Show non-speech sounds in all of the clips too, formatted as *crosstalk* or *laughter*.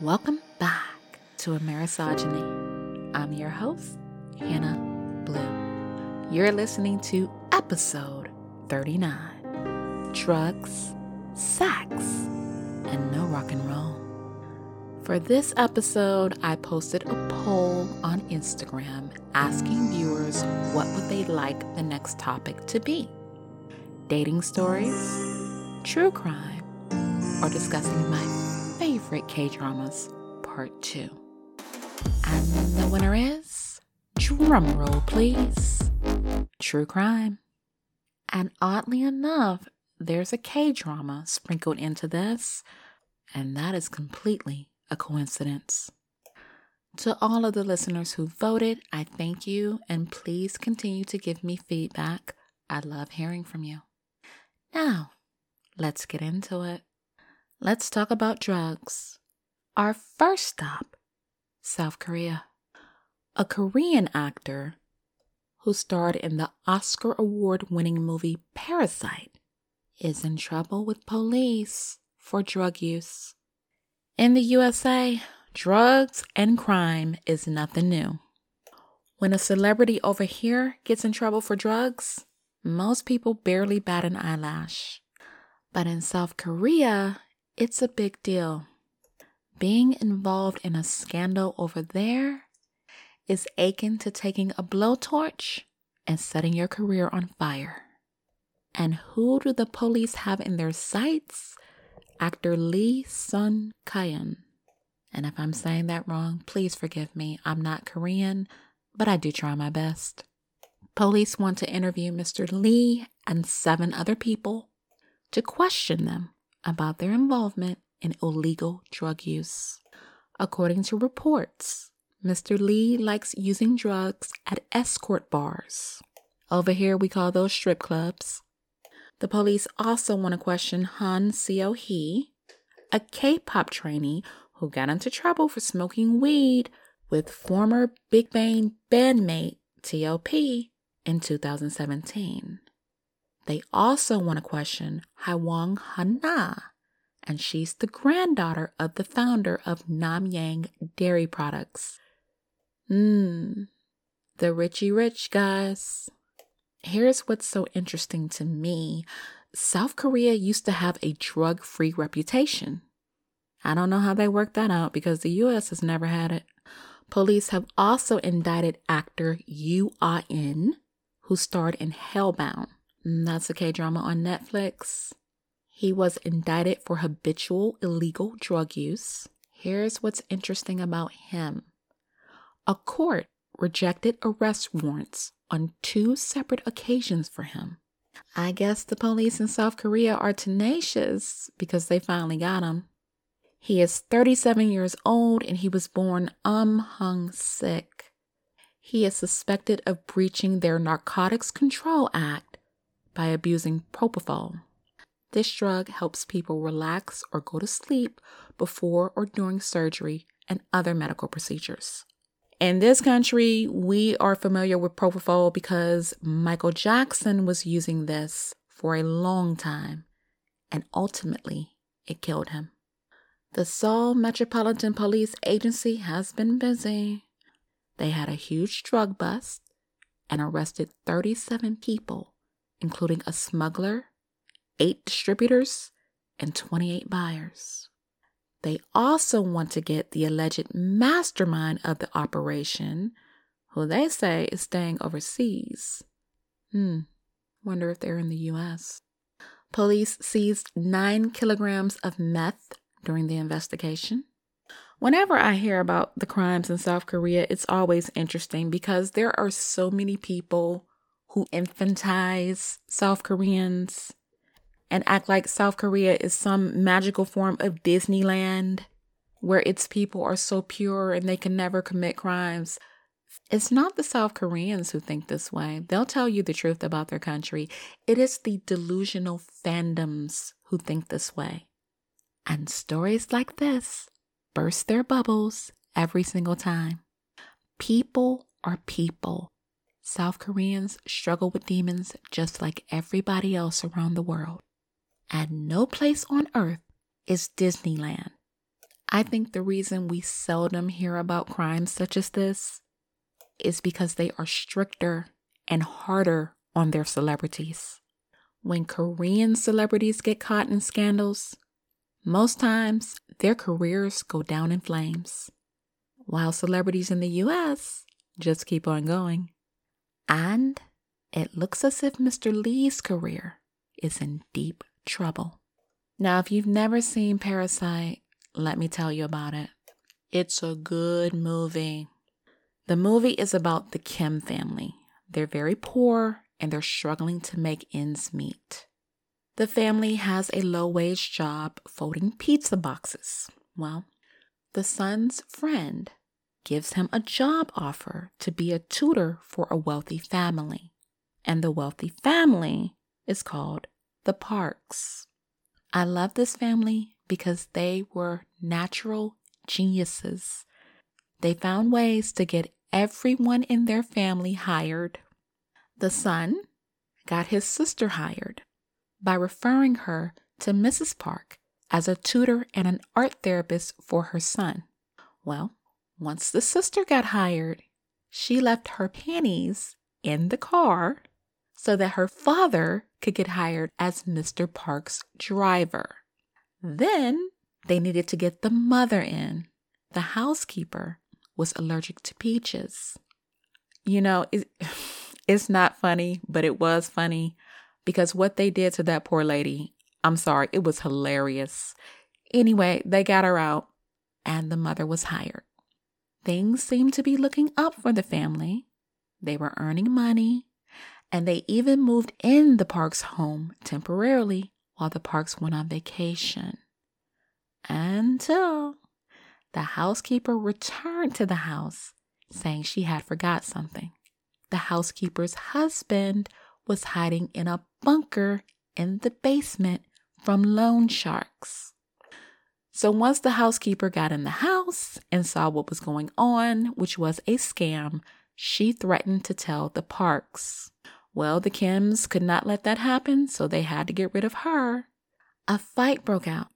Welcome back to Amerisogyny. I'm your host, Hannah Blue. You're listening to episode 39 Drugs, Sex, and No Rock and Roll. For this episode, I posted a poll on Instagram asking viewers what would they like the next topic to be. Dating stories, true crime, or discussing my favorite K dramas, part two. And the winner is, drumroll please, true crime. And oddly enough, there's a K drama sprinkled into this, and that is completely a coincidence. To all of the listeners who voted, I thank you, and please continue to give me feedback. I love hearing from you. Now, let's get into it. Let's talk about drugs. Our first stop South Korea. A Korean actor who starred in the Oscar award winning movie Parasite is in trouble with police for drug use. In the USA, drugs and crime is nothing new. When a celebrity over here gets in trouble for drugs, most people barely bat an eyelash. But in South Korea, it's a big deal. Being involved in a scandal over there is akin to taking a blowtorch and setting your career on fire. And who do the police have in their sights? Actor Lee Sun Kyun. And if I'm saying that wrong, please forgive me. I'm not Korean, but I do try my best. Police want to interview Mr. Lee and seven other people to question them about their involvement in illegal drug use. According to reports, Mr. Lee likes using drugs at escort bars. Over here, we call those strip clubs. The police also want to question Han Seo Hee, a K pop trainee who got into trouble for smoking weed with former Big Bang bandmate T.O.P. in 2017. They also want to question Hwang Ha-na, and she's the granddaughter of the founder of Namyang Dairy Products. Mmm, the Richie Rich guys. Here's what's so interesting to me South Korea used to have a drug free reputation. I don't know how they worked that out because the US has never had it. Police have also indicted actor Yoo Ah-in, who starred in Hellbound. That's a K drama on Netflix. He was indicted for habitual illegal drug use. Here's what's interesting about him a court rejected arrest warrants on two separate occasions for him. I guess the police in South Korea are tenacious because they finally got him. He is 37 years old and he was born um hung sick. He is suspected of breaching their Narcotics Control Act by abusing propofol. This drug helps people relax or go to sleep before or during surgery and other medical procedures. In this country, we are familiar with propofol because Michael Jackson was using this for a long time and ultimately it killed him. The Seoul Metropolitan Police Agency has been busy. They had a huge drug bust and arrested 37 people, including a smuggler, eight distributors, and 28 buyers. They also want to get the alleged mastermind of the operation, who they say is staying overseas. Hmm, wonder if they're in the US. Police seized nine kilograms of meth during the investigation. Whenever I hear about the crimes in South Korea, it's always interesting because there are so many people who infantize South Koreans and act like South Korea is some magical form of Disneyland where its people are so pure and they can never commit crimes. It's not the South Koreans who think this way. They'll tell you the truth about their country. It is the delusional fandoms who think this way. And stories like this burst their bubbles every single time. People are people. South Koreans struggle with demons just like everybody else around the world and no place on earth is Disneyland. I think the reason we seldom hear about crimes such as this is because they are stricter and harder on their celebrities. When Korean celebrities get caught in scandals, most times their careers go down in flames, while celebrities in the US just keep on going. And it looks as if Mr. Lee's career is in deep trouble. Now, if you've never seen Parasite, let me tell you about it. It's a good movie. The movie is about the Kim family. They're very poor and they're struggling to make ends meet. The family has a low wage job folding pizza boxes. Well, the son's friend gives him a job offer to be a tutor for a wealthy family. And the wealthy family is called the Parks. I love this family because they were natural geniuses. They found ways to get everyone in their family hired. The son got his sister hired by referring her to Mrs. Park as a tutor and an art therapist for her son. Well, once the sister got hired, she left her panties in the car so that her father could get hired as Mr. Park's driver. Then they needed to get the mother in. The housekeeper was allergic to peaches. You know, it, *laughs* it's not funny, but it was funny because what they did to that poor lady, I'm sorry, it was hilarious. Anyway, they got her out and the mother was hired. Things seemed to be looking up for the family. They were earning money and they even moved in the Park's home temporarily while the Parks went on vacation. Until the housekeeper returned to the house saying she had forgot something. The housekeeper's husband was hiding in a bunker in the basement from loan sharks. So once the housekeeper got in the house and saw what was going on, which was a scam, she threatened to tell the Parks. Well, the Kims could not let that happen, so they had to get rid of her. A fight broke out,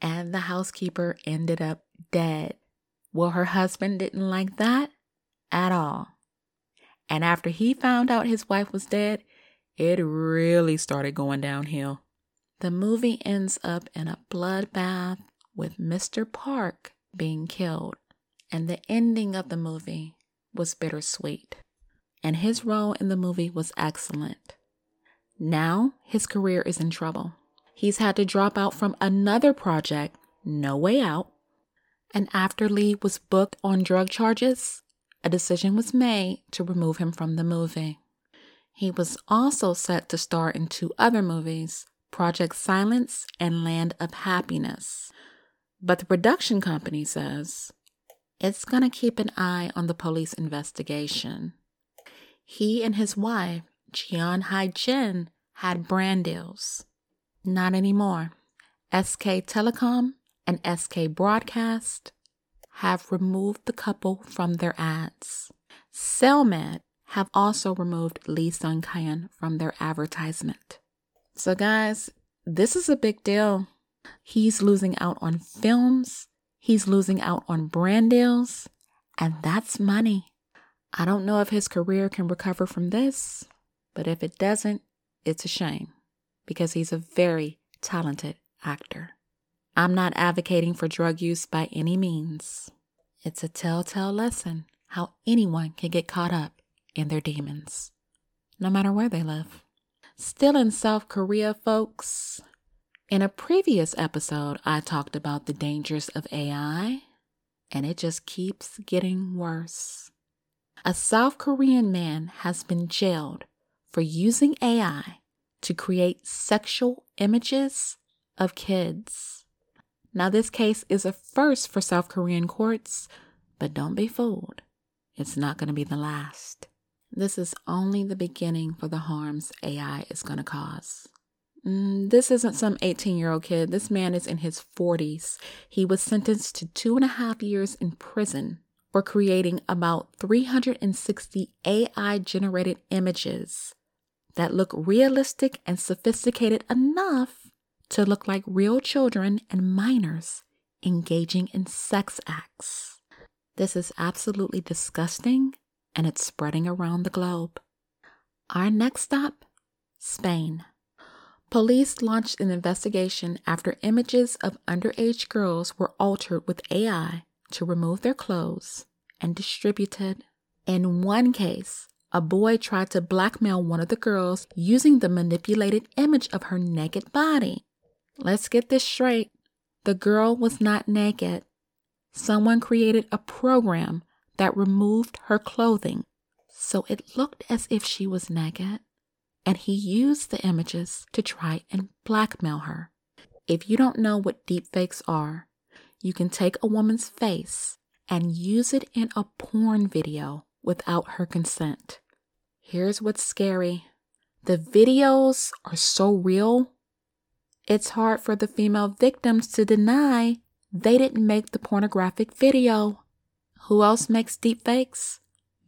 and the housekeeper ended up dead. Well, her husband didn't like that at all. And after he found out his wife was dead, it really started going downhill. The movie ends up in a bloodbath with Mr. Park being killed, and the ending of the movie was bittersweet and his role in the movie was excellent. Now his career is in trouble. He's had to drop out from another project, No Way Out. And after Lee was booked on drug charges, a decision was made to remove him from the movie. He was also set to star in two other movies, Project Silence and Land of Happiness. But the production company says it's going to keep an eye on the police investigation. He and his wife, Jeon Hai Jin, had brand deals. Not anymore. SK Telecom and SK Broadcast have removed the couple from their ads. Cellmed have also removed Lee Sun Kyun from their advertisement. So, guys, this is a big deal. He's losing out on films, he's losing out on brand deals, and that's money. I don't know if his career can recover from this, but if it doesn't, it's a shame because he's a very talented actor. I'm not advocating for drug use by any means. It's a telltale lesson how anyone can get caught up in their demons, no matter where they live. Still in South Korea, folks. In a previous episode, I talked about the dangers of AI, and it just keeps getting worse. A South Korean man has been jailed for using AI to create sexual images of kids. Now, this case is a first for South Korean courts, but don't be fooled. It's not going to be the last. This is only the beginning for the harms AI is going to cause. Mm, this isn't some 18 year old kid. This man is in his 40s. He was sentenced to two and a half years in prison for creating about 360 AI generated images that look realistic and sophisticated enough to look like real children and minors engaging in sex acts. This is absolutely disgusting and it's spreading around the globe. Our next stop Spain. Police launched an investigation after images of underage girls were altered with AI to remove their clothes and distributed. In one case, a boy tried to blackmail one of the girls using the manipulated image of her naked body. Let's get this straight. The girl was not naked. Someone created a program that removed her clothing so it looked as if she was naked and he used the images to try and blackmail her. If you don't know what deepfakes are, you can take a woman's face and use it in a porn video without her consent. Here's what's scary the videos are so real, it's hard for the female victims to deny they didn't make the pornographic video. Who else makes deepfakes?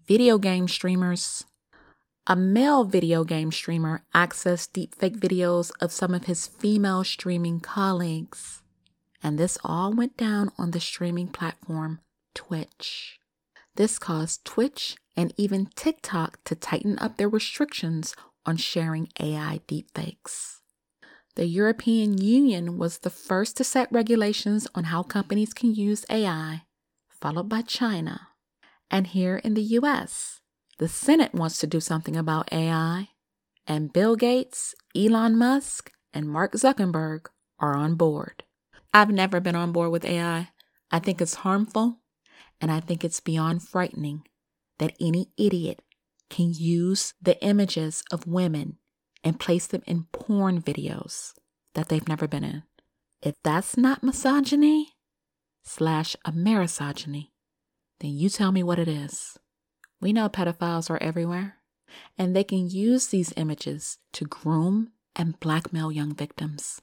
Video game streamers. A male video game streamer accessed deepfake videos of some of his female streaming colleagues. And this all went down on the streaming platform Twitch. This caused Twitch and even TikTok to tighten up their restrictions on sharing AI deepfakes. The European Union was the first to set regulations on how companies can use AI, followed by China. And here in the US, the Senate wants to do something about AI, and Bill Gates, Elon Musk, and Mark Zuckerberg are on board. I've never been on board with AI. I think it's harmful, and I think it's beyond frightening that any idiot can use the images of women and place them in porn videos that they've never been in. If that's not misogyny slash amerisogyny, then you tell me what it is. We know pedophiles are everywhere, and they can use these images to groom and blackmail young victims.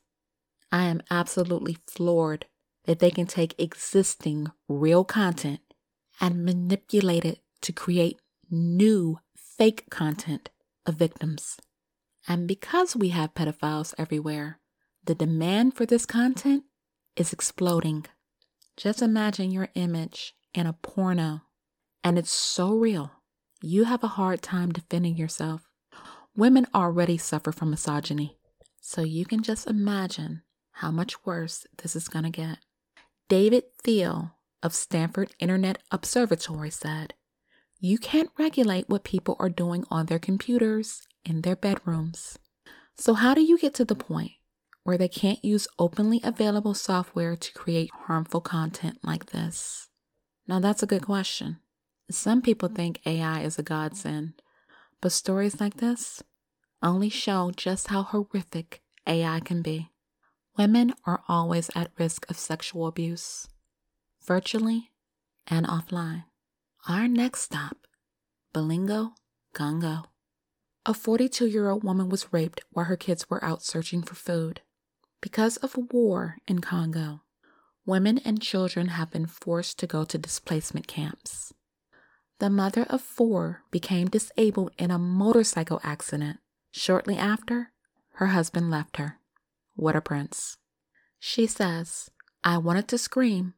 I am absolutely floored that they can take existing real content and manipulate it to create new fake content of victims. And because we have pedophiles everywhere, the demand for this content is exploding. Just imagine your image in a porno and it's so real. You have a hard time defending yourself. Women already suffer from misogyny, so you can just imagine how much worse this is going to get. David Thiel of Stanford Internet Observatory said, You can't regulate what people are doing on their computers in their bedrooms. So, how do you get to the point where they can't use openly available software to create harmful content like this? Now, that's a good question. Some people think AI is a godsend, but stories like this only show just how horrific AI can be. Women are always at risk of sexual abuse, virtually and offline. Our next stop, Bulengo, Congo. A 42 year old woman was raped while her kids were out searching for food. Because of war in Congo, women and children have been forced to go to displacement camps. The mother of four became disabled in a motorcycle accident. Shortly after, her husband left her. What a prince. She says, I wanted to scream,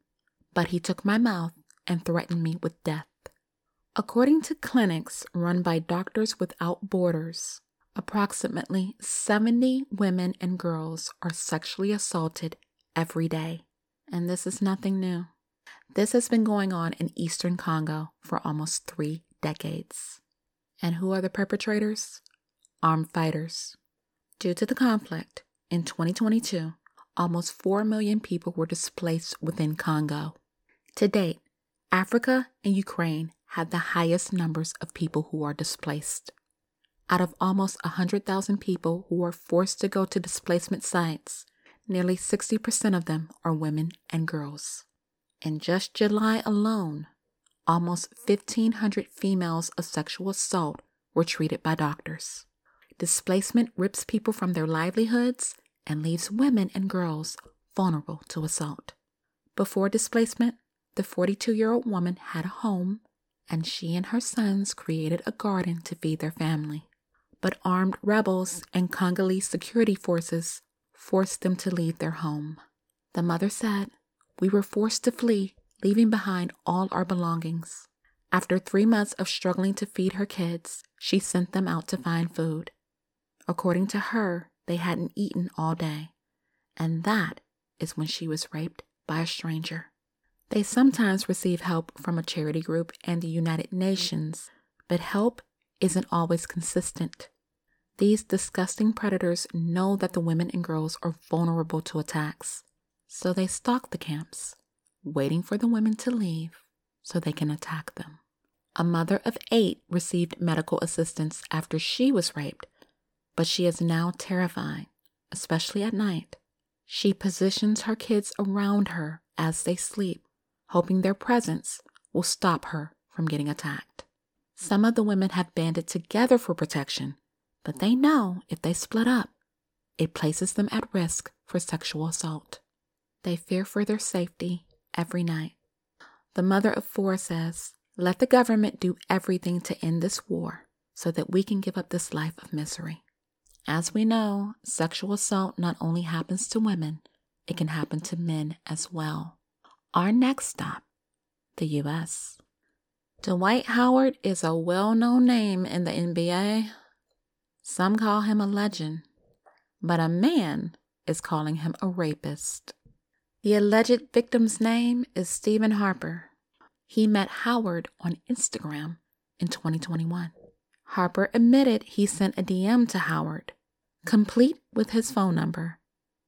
but he took my mouth and threatened me with death. According to clinics run by Doctors Without Borders, approximately 70 women and girls are sexually assaulted every day. And this is nothing new. This has been going on in eastern Congo for almost three decades. And who are the perpetrators? Armed fighters. Due to the conflict, in 2022, almost 4 million people were displaced within Congo. To date, Africa and Ukraine had the highest numbers of people who are displaced. Out of almost 100,000 people who are forced to go to displacement sites, nearly 60% of them are women and girls. In just July alone, almost 1,500 females of sexual assault were treated by doctors. Displacement rips people from their livelihoods and leaves women and girls vulnerable to assault. Before displacement, the 42 year old woman had a home and she and her sons created a garden to feed their family. But armed rebels and Congolese security forces forced them to leave their home. The mother said, we were forced to flee, leaving behind all our belongings. After three months of struggling to feed her kids, she sent them out to find food. According to her, they hadn't eaten all day, and that is when she was raped by a stranger. They sometimes receive help from a charity group and the United Nations, but help isn't always consistent. These disgusting predators know that the women and girls are vulnerable to attacks, so they stalk the camps, waiting for the women to leave so they can attack them. A mother of eight received medical assistance after she was raped, but she is now terrified, especially at night. She positions her kids around her as they sleep, hoping their presence will stop her from getting attacked. Some of the women have banded together for protection but they know if they split up, it places them at risk for sexual assault. They fear for their safety every night. The mother of four says, Let the government do everything to end this war so that we can give up this life of misery. As we know, sexual assault not only happens to women, it can happen to men as well. Our next stop, the U.S. Dwight Howard is a well known name in the NBA, some call him a legend, but a man is calling him a rapist. The alleged victim's name is Stephen Harper. He met Howard on Instagram in 2021. Harper admitted he sent a DM to Howard, complete with his phone number,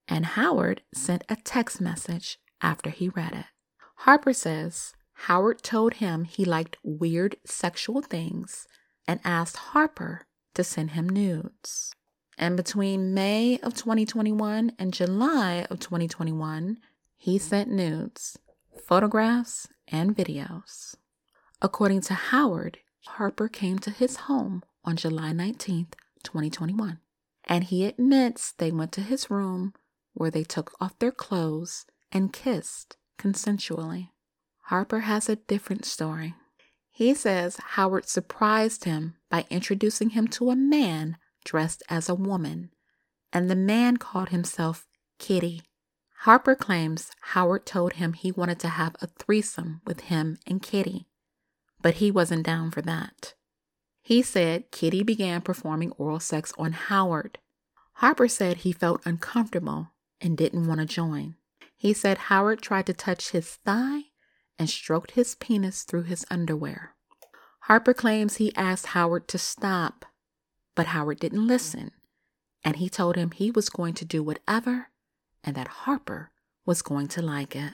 and Howard sent a text message after he read it. Harper says Howard told him he liked weird sexual things and asked Harper to send him nudes. And between May of 2021 and July of 2021, he sent nudes, photographs, and videos. According to Howard, Harper came to his home on July 19th, 2021, and he admits they went to his room where they took off their clothes and kissed consensually. Harper has a different story. He says Howard surprised him by introducing him to a man dressed as a woman, and the man called himself Kitty. Harper claims Howard told him he wanted to have a threesome with him and Kitty, but he wasn't down for that. He said Kitty began performing oral sex on Howard. Harper said he felt uncomfortable and didn't want to join. He said Howard tried to touch his thigh and stroked his penis through his underwear. Harper claims he asked Howard to stop, but Howard didn't listen, and he told him he was going to do whatever and that Harper was going to like it.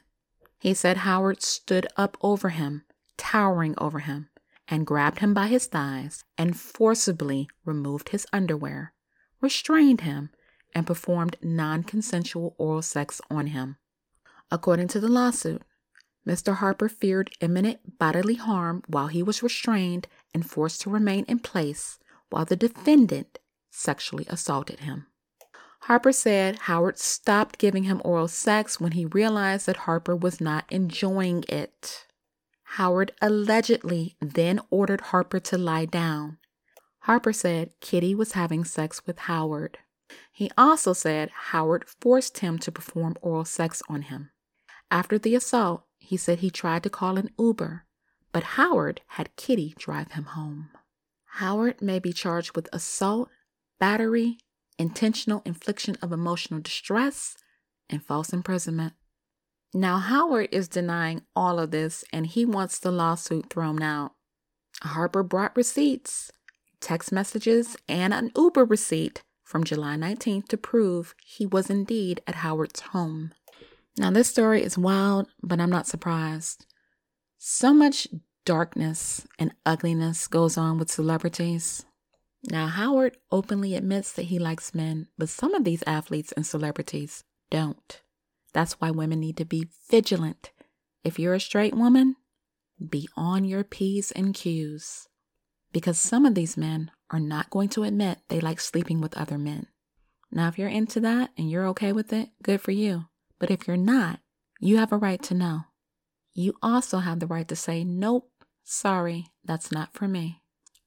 He said Howard stood up over him, towering over him, and grabbed him by his thighs and forcibly removed his underwear, restrained him, and performed non consensual oral sex on him. According to the lawsuit, Mr. Harper feared imminent bodily harm while he was restrained and forced to remain in place while the defendant sexually assaulted him. Harper said Howard stopped giving him oral sex when he realized that Harper was not enjoying it. Howard allegedly then ordered Harper to lie down. Harper said Kitty was having sex with Howard. He also said Howard forced him to perform oral sex on him. After the assault, he said he tried to call an Uber, but Howard had Kitty drive him home. Howard may be charged with assault, battery, intentional infliction of emotional distress, and false imprisonment. Now, Howard is denying all of this and he wants the lawsuit thrown out. Harper brought receipts, text messages, and an Uber receipt from July 19th to prove he was indeed at Howard's home. Now, this story is wild, but I'm not surprised. So much darkness and ugliness goes on with celebrities. Now, Howard openly admits that he likes men, but some of these athletes and celebrities don't. That's why women need to be vigilant. If you're a straight woman, be on your P's and Q's. Because some of these men are not going to admit they like sleeping with other men. Now, if you're into that and you're okay with it, good for you. But if you're not, you have a right to know. You also have the right to say, nope, sorry, that's not for me.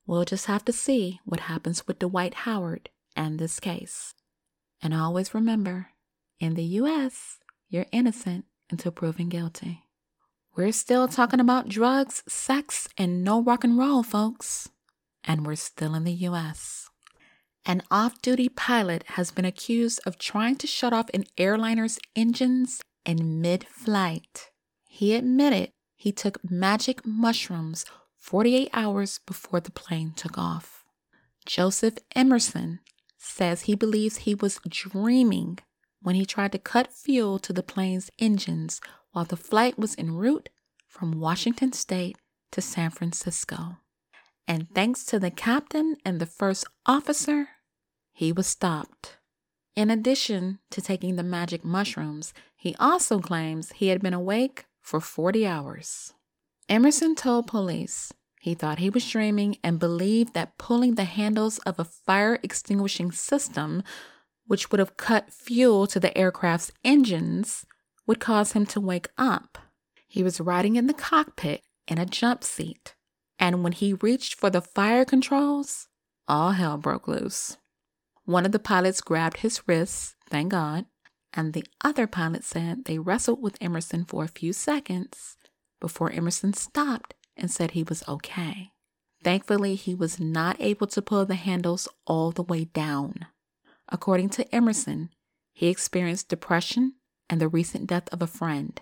We'll just have to see what happens with Dwight Howard and this case. And always remember, in the U.S., you're innocent until proven guilty. We're still talking about drugs, sex, and no rock and roll, folks. And we're still in the US. An off duty pilot has been accused of trying to shut off an airliner's engines in mid flight. He admitted he took magic mushrooms 48 hours before the plane took off. Joseph Emerson says he believes he was dreaming when he tried to cut fuel to the plane's engines while the flight was en route from Washington State to San Francisco. And thanks to the captain and the first officer, he was stopped. In addition to taking the magic mushrooms, he also claims he had been awake for 40 hours. Emerson told police he thought he was dreaming and believed that pulling the handles of a fire extinguishing system, which would have cut fuel to the aircraft's engines, would cause him to wake up. He was riding in the cockpit in a jump seat, and when he reached for the fire controls, all hell broke loose. One of the pilots grabbed his wrists, thank God, and the other pilot said they wrestled with Emerson for a few seconds before Emerson stopped and said he was okay. Thankfully, he was not able to pull the handles all the way down. According to Emerson, he experienced depression and the recent death of a friend.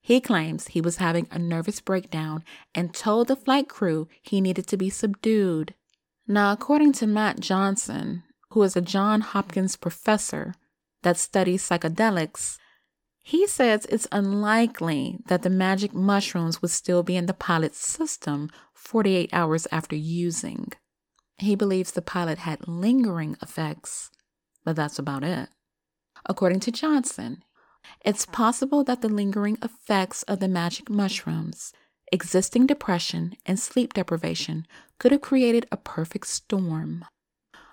He claims he was having a nervous breakdown and told the flight crew he needed to be subdued. Now, according to Matt Johnson, who is a Johns Hopkins professor that studies psychedelics, he says it's unlikely that the magic mushrooms would still be in the pilot's system 48 hours after using. He believes the pilot had lingering effects, but that's about it. According to Johnson, it's possible that the lingering effects of the magic mushrooms, existing depression, and sleep deprivation could have created a perfect storm.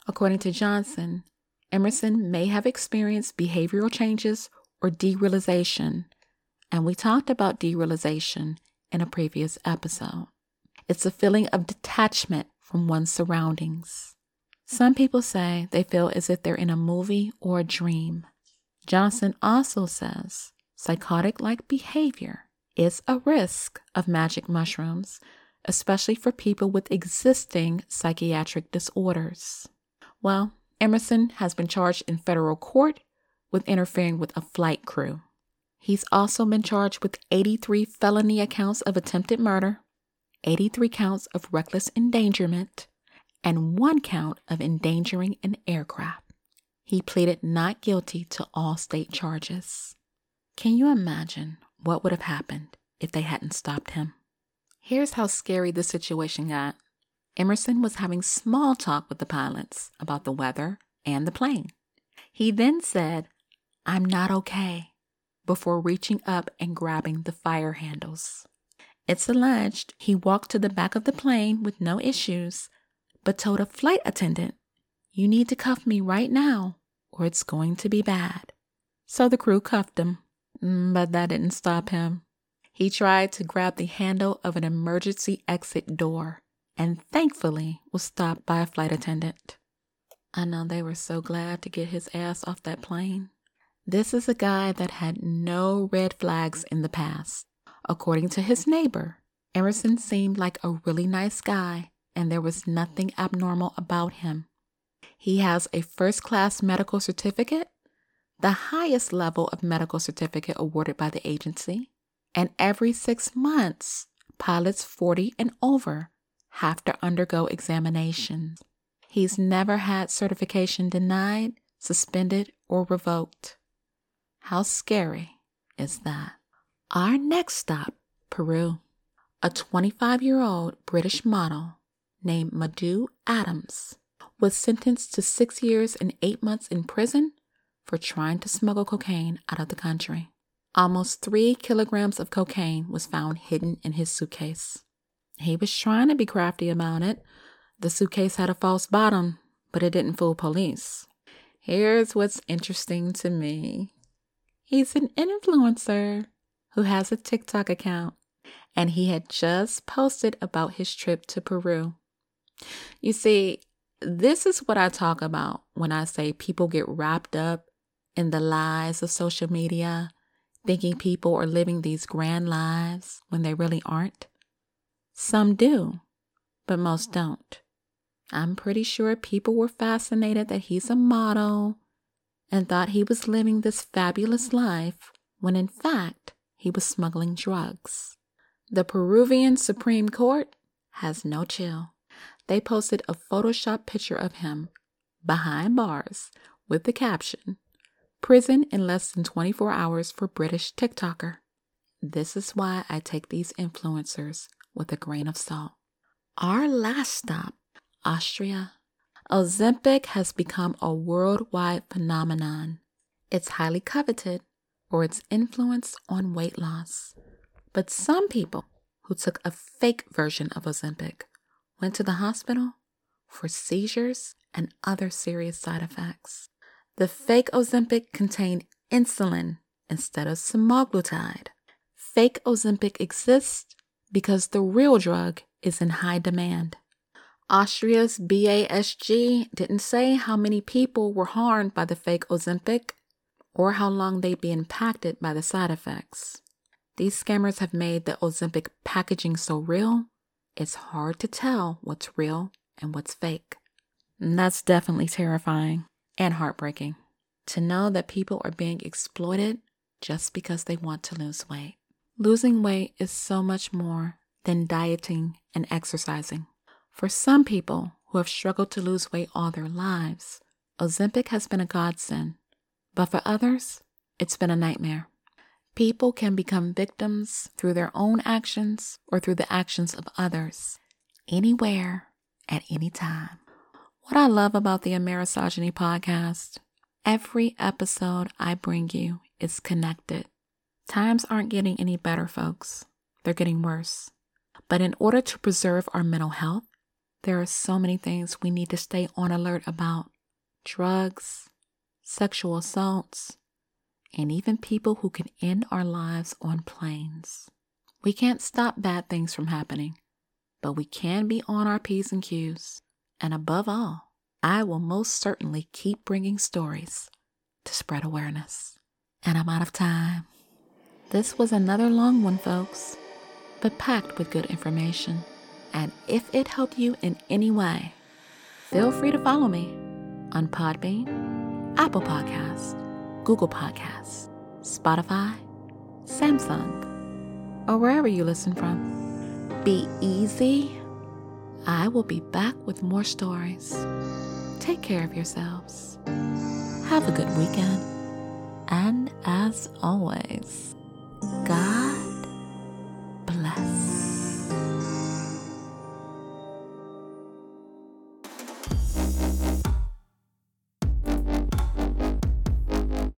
According to Johnson, Emerson may have experienced behavioral changes or derealization, and we talked about derealization in a previous episode. It's a feeling of detachment from one's surroundings. Some people say they feel as if they're in a movie or a dream. Johnson also says psychotic like behavior is a risk of magic mushrooms, especially for people with existing psychiatric disorders. Well, Emerson has been charged in federal court with interfering with a flight crew. He's also been charged with 83 felony accounts of attempted murder, 83 counts of reckless endangerment, and one count of endangering an aircraft. He pleaded not guilty to all state charges. Can you imagine what would have happened if they hadn't stopped him? Here's how scary the situation got. Emerson was having small talk with the pilots about the weather and the plane. He then said, I'm not okay, before reaching up and grabbing the fire handles. It's alleged he walked to the back of the plane with no issues, but told a flight attendant, You need to cuff me right now, or it's going to be bad. So the crew cuffed him, mm, but that didn't stop him. He tried to grab the handle of an emergency exit door and thankfully was stopped by a flight attendant. I know they were so glad to get his ass off that plane. This is a guy that had no red flags in the past. According to his neighbor, Emerson seemed like a really nice guy and there was nothing abnormal about him. He has a first class medical certificate, the highest level of medical certificate awarded by the agency, and every six months, pilots 40 and over have to undergo examinations. He's never had certification denied, suspended, or revoked. How scary is that? Our next stop, Peru. A 25 year old British model named Mahdi Adams was sentenced to six years and eight months in prison for trying to smuggle cocaine out of the country. Almost three kilograms of cocaine was found hidden in his suitcase. He was trying to be crafty about it. The suitcase had a false bottom, but it didn't fool police. Here's what's interesting to me he's an influencer who has a TikTok account, and he had just posted about his trip to Peru. You see, this is what I talk about when I say people get wrapped up in the lies of social media thinking people are living these grand lives when they really aren't? Some do, but most don't. I'm pretty sure people were fascinated that he's a model and thought he was living this fabulous life when in fact he was smuggling drugs. The Peruvian Supreme Court has no chill. They posted a Photoshop picture of him behind bars with the caption Prison in less than 24 hours for British TikToker. This is why I take these influencers with a grain of salt. Our last stop, Austria. Ozempic has become a worldwide phenomenon. It's highly coveted for its influence on weight loss. But some people who took a fake version of Ozempic went to the hospital for seizures and other serious side effects. The fake Ozempic contained insulin instead of semaglutide. Fake Ozempic exists because the real drug is in high demand. Austria's BASG didn't say how many people were harmed by the fake Ozempic or how long they'd be impacted by the side effects. These scammers have made the Ozempic packaging so real, it's hard to tell what's real and what's fake. And that's definitely terrifying and heartbreaking to know that people are being exploited just because they want to lose weight. Losing weight is so much more than dieting and exercising. For some people who have struggled to lose weight all their lives, Ozempic has been a godsend, but for others, it's been a nightmare. People can become victims through their own actions or through the actions of others, anywhere, at any time. What I love about the Amerisogyny podcast, every episode I bring you is connected. Times aren't getting any better, folks. They're getting worse. But in order to preserve our mental health, there are so many things we need to stay on alert about drugs, sexual assaults, and even people who can end our lives on planes. We can't stop bad things from happening, but we can be on our P's and Q's. And above all, I will most certainly keep bringing stories to spread awareness. And I'm out of time. This was another long one, folks, but packed with good information. And if it helped you in any way, feel free to follow me on Podbean, Apple Podcasts, Google Podcasts, Spotify, Samsung, or wherever you listen from. Be easy. I will be back with more stories. Take care of yourselves. Have a good weekend. And as always, God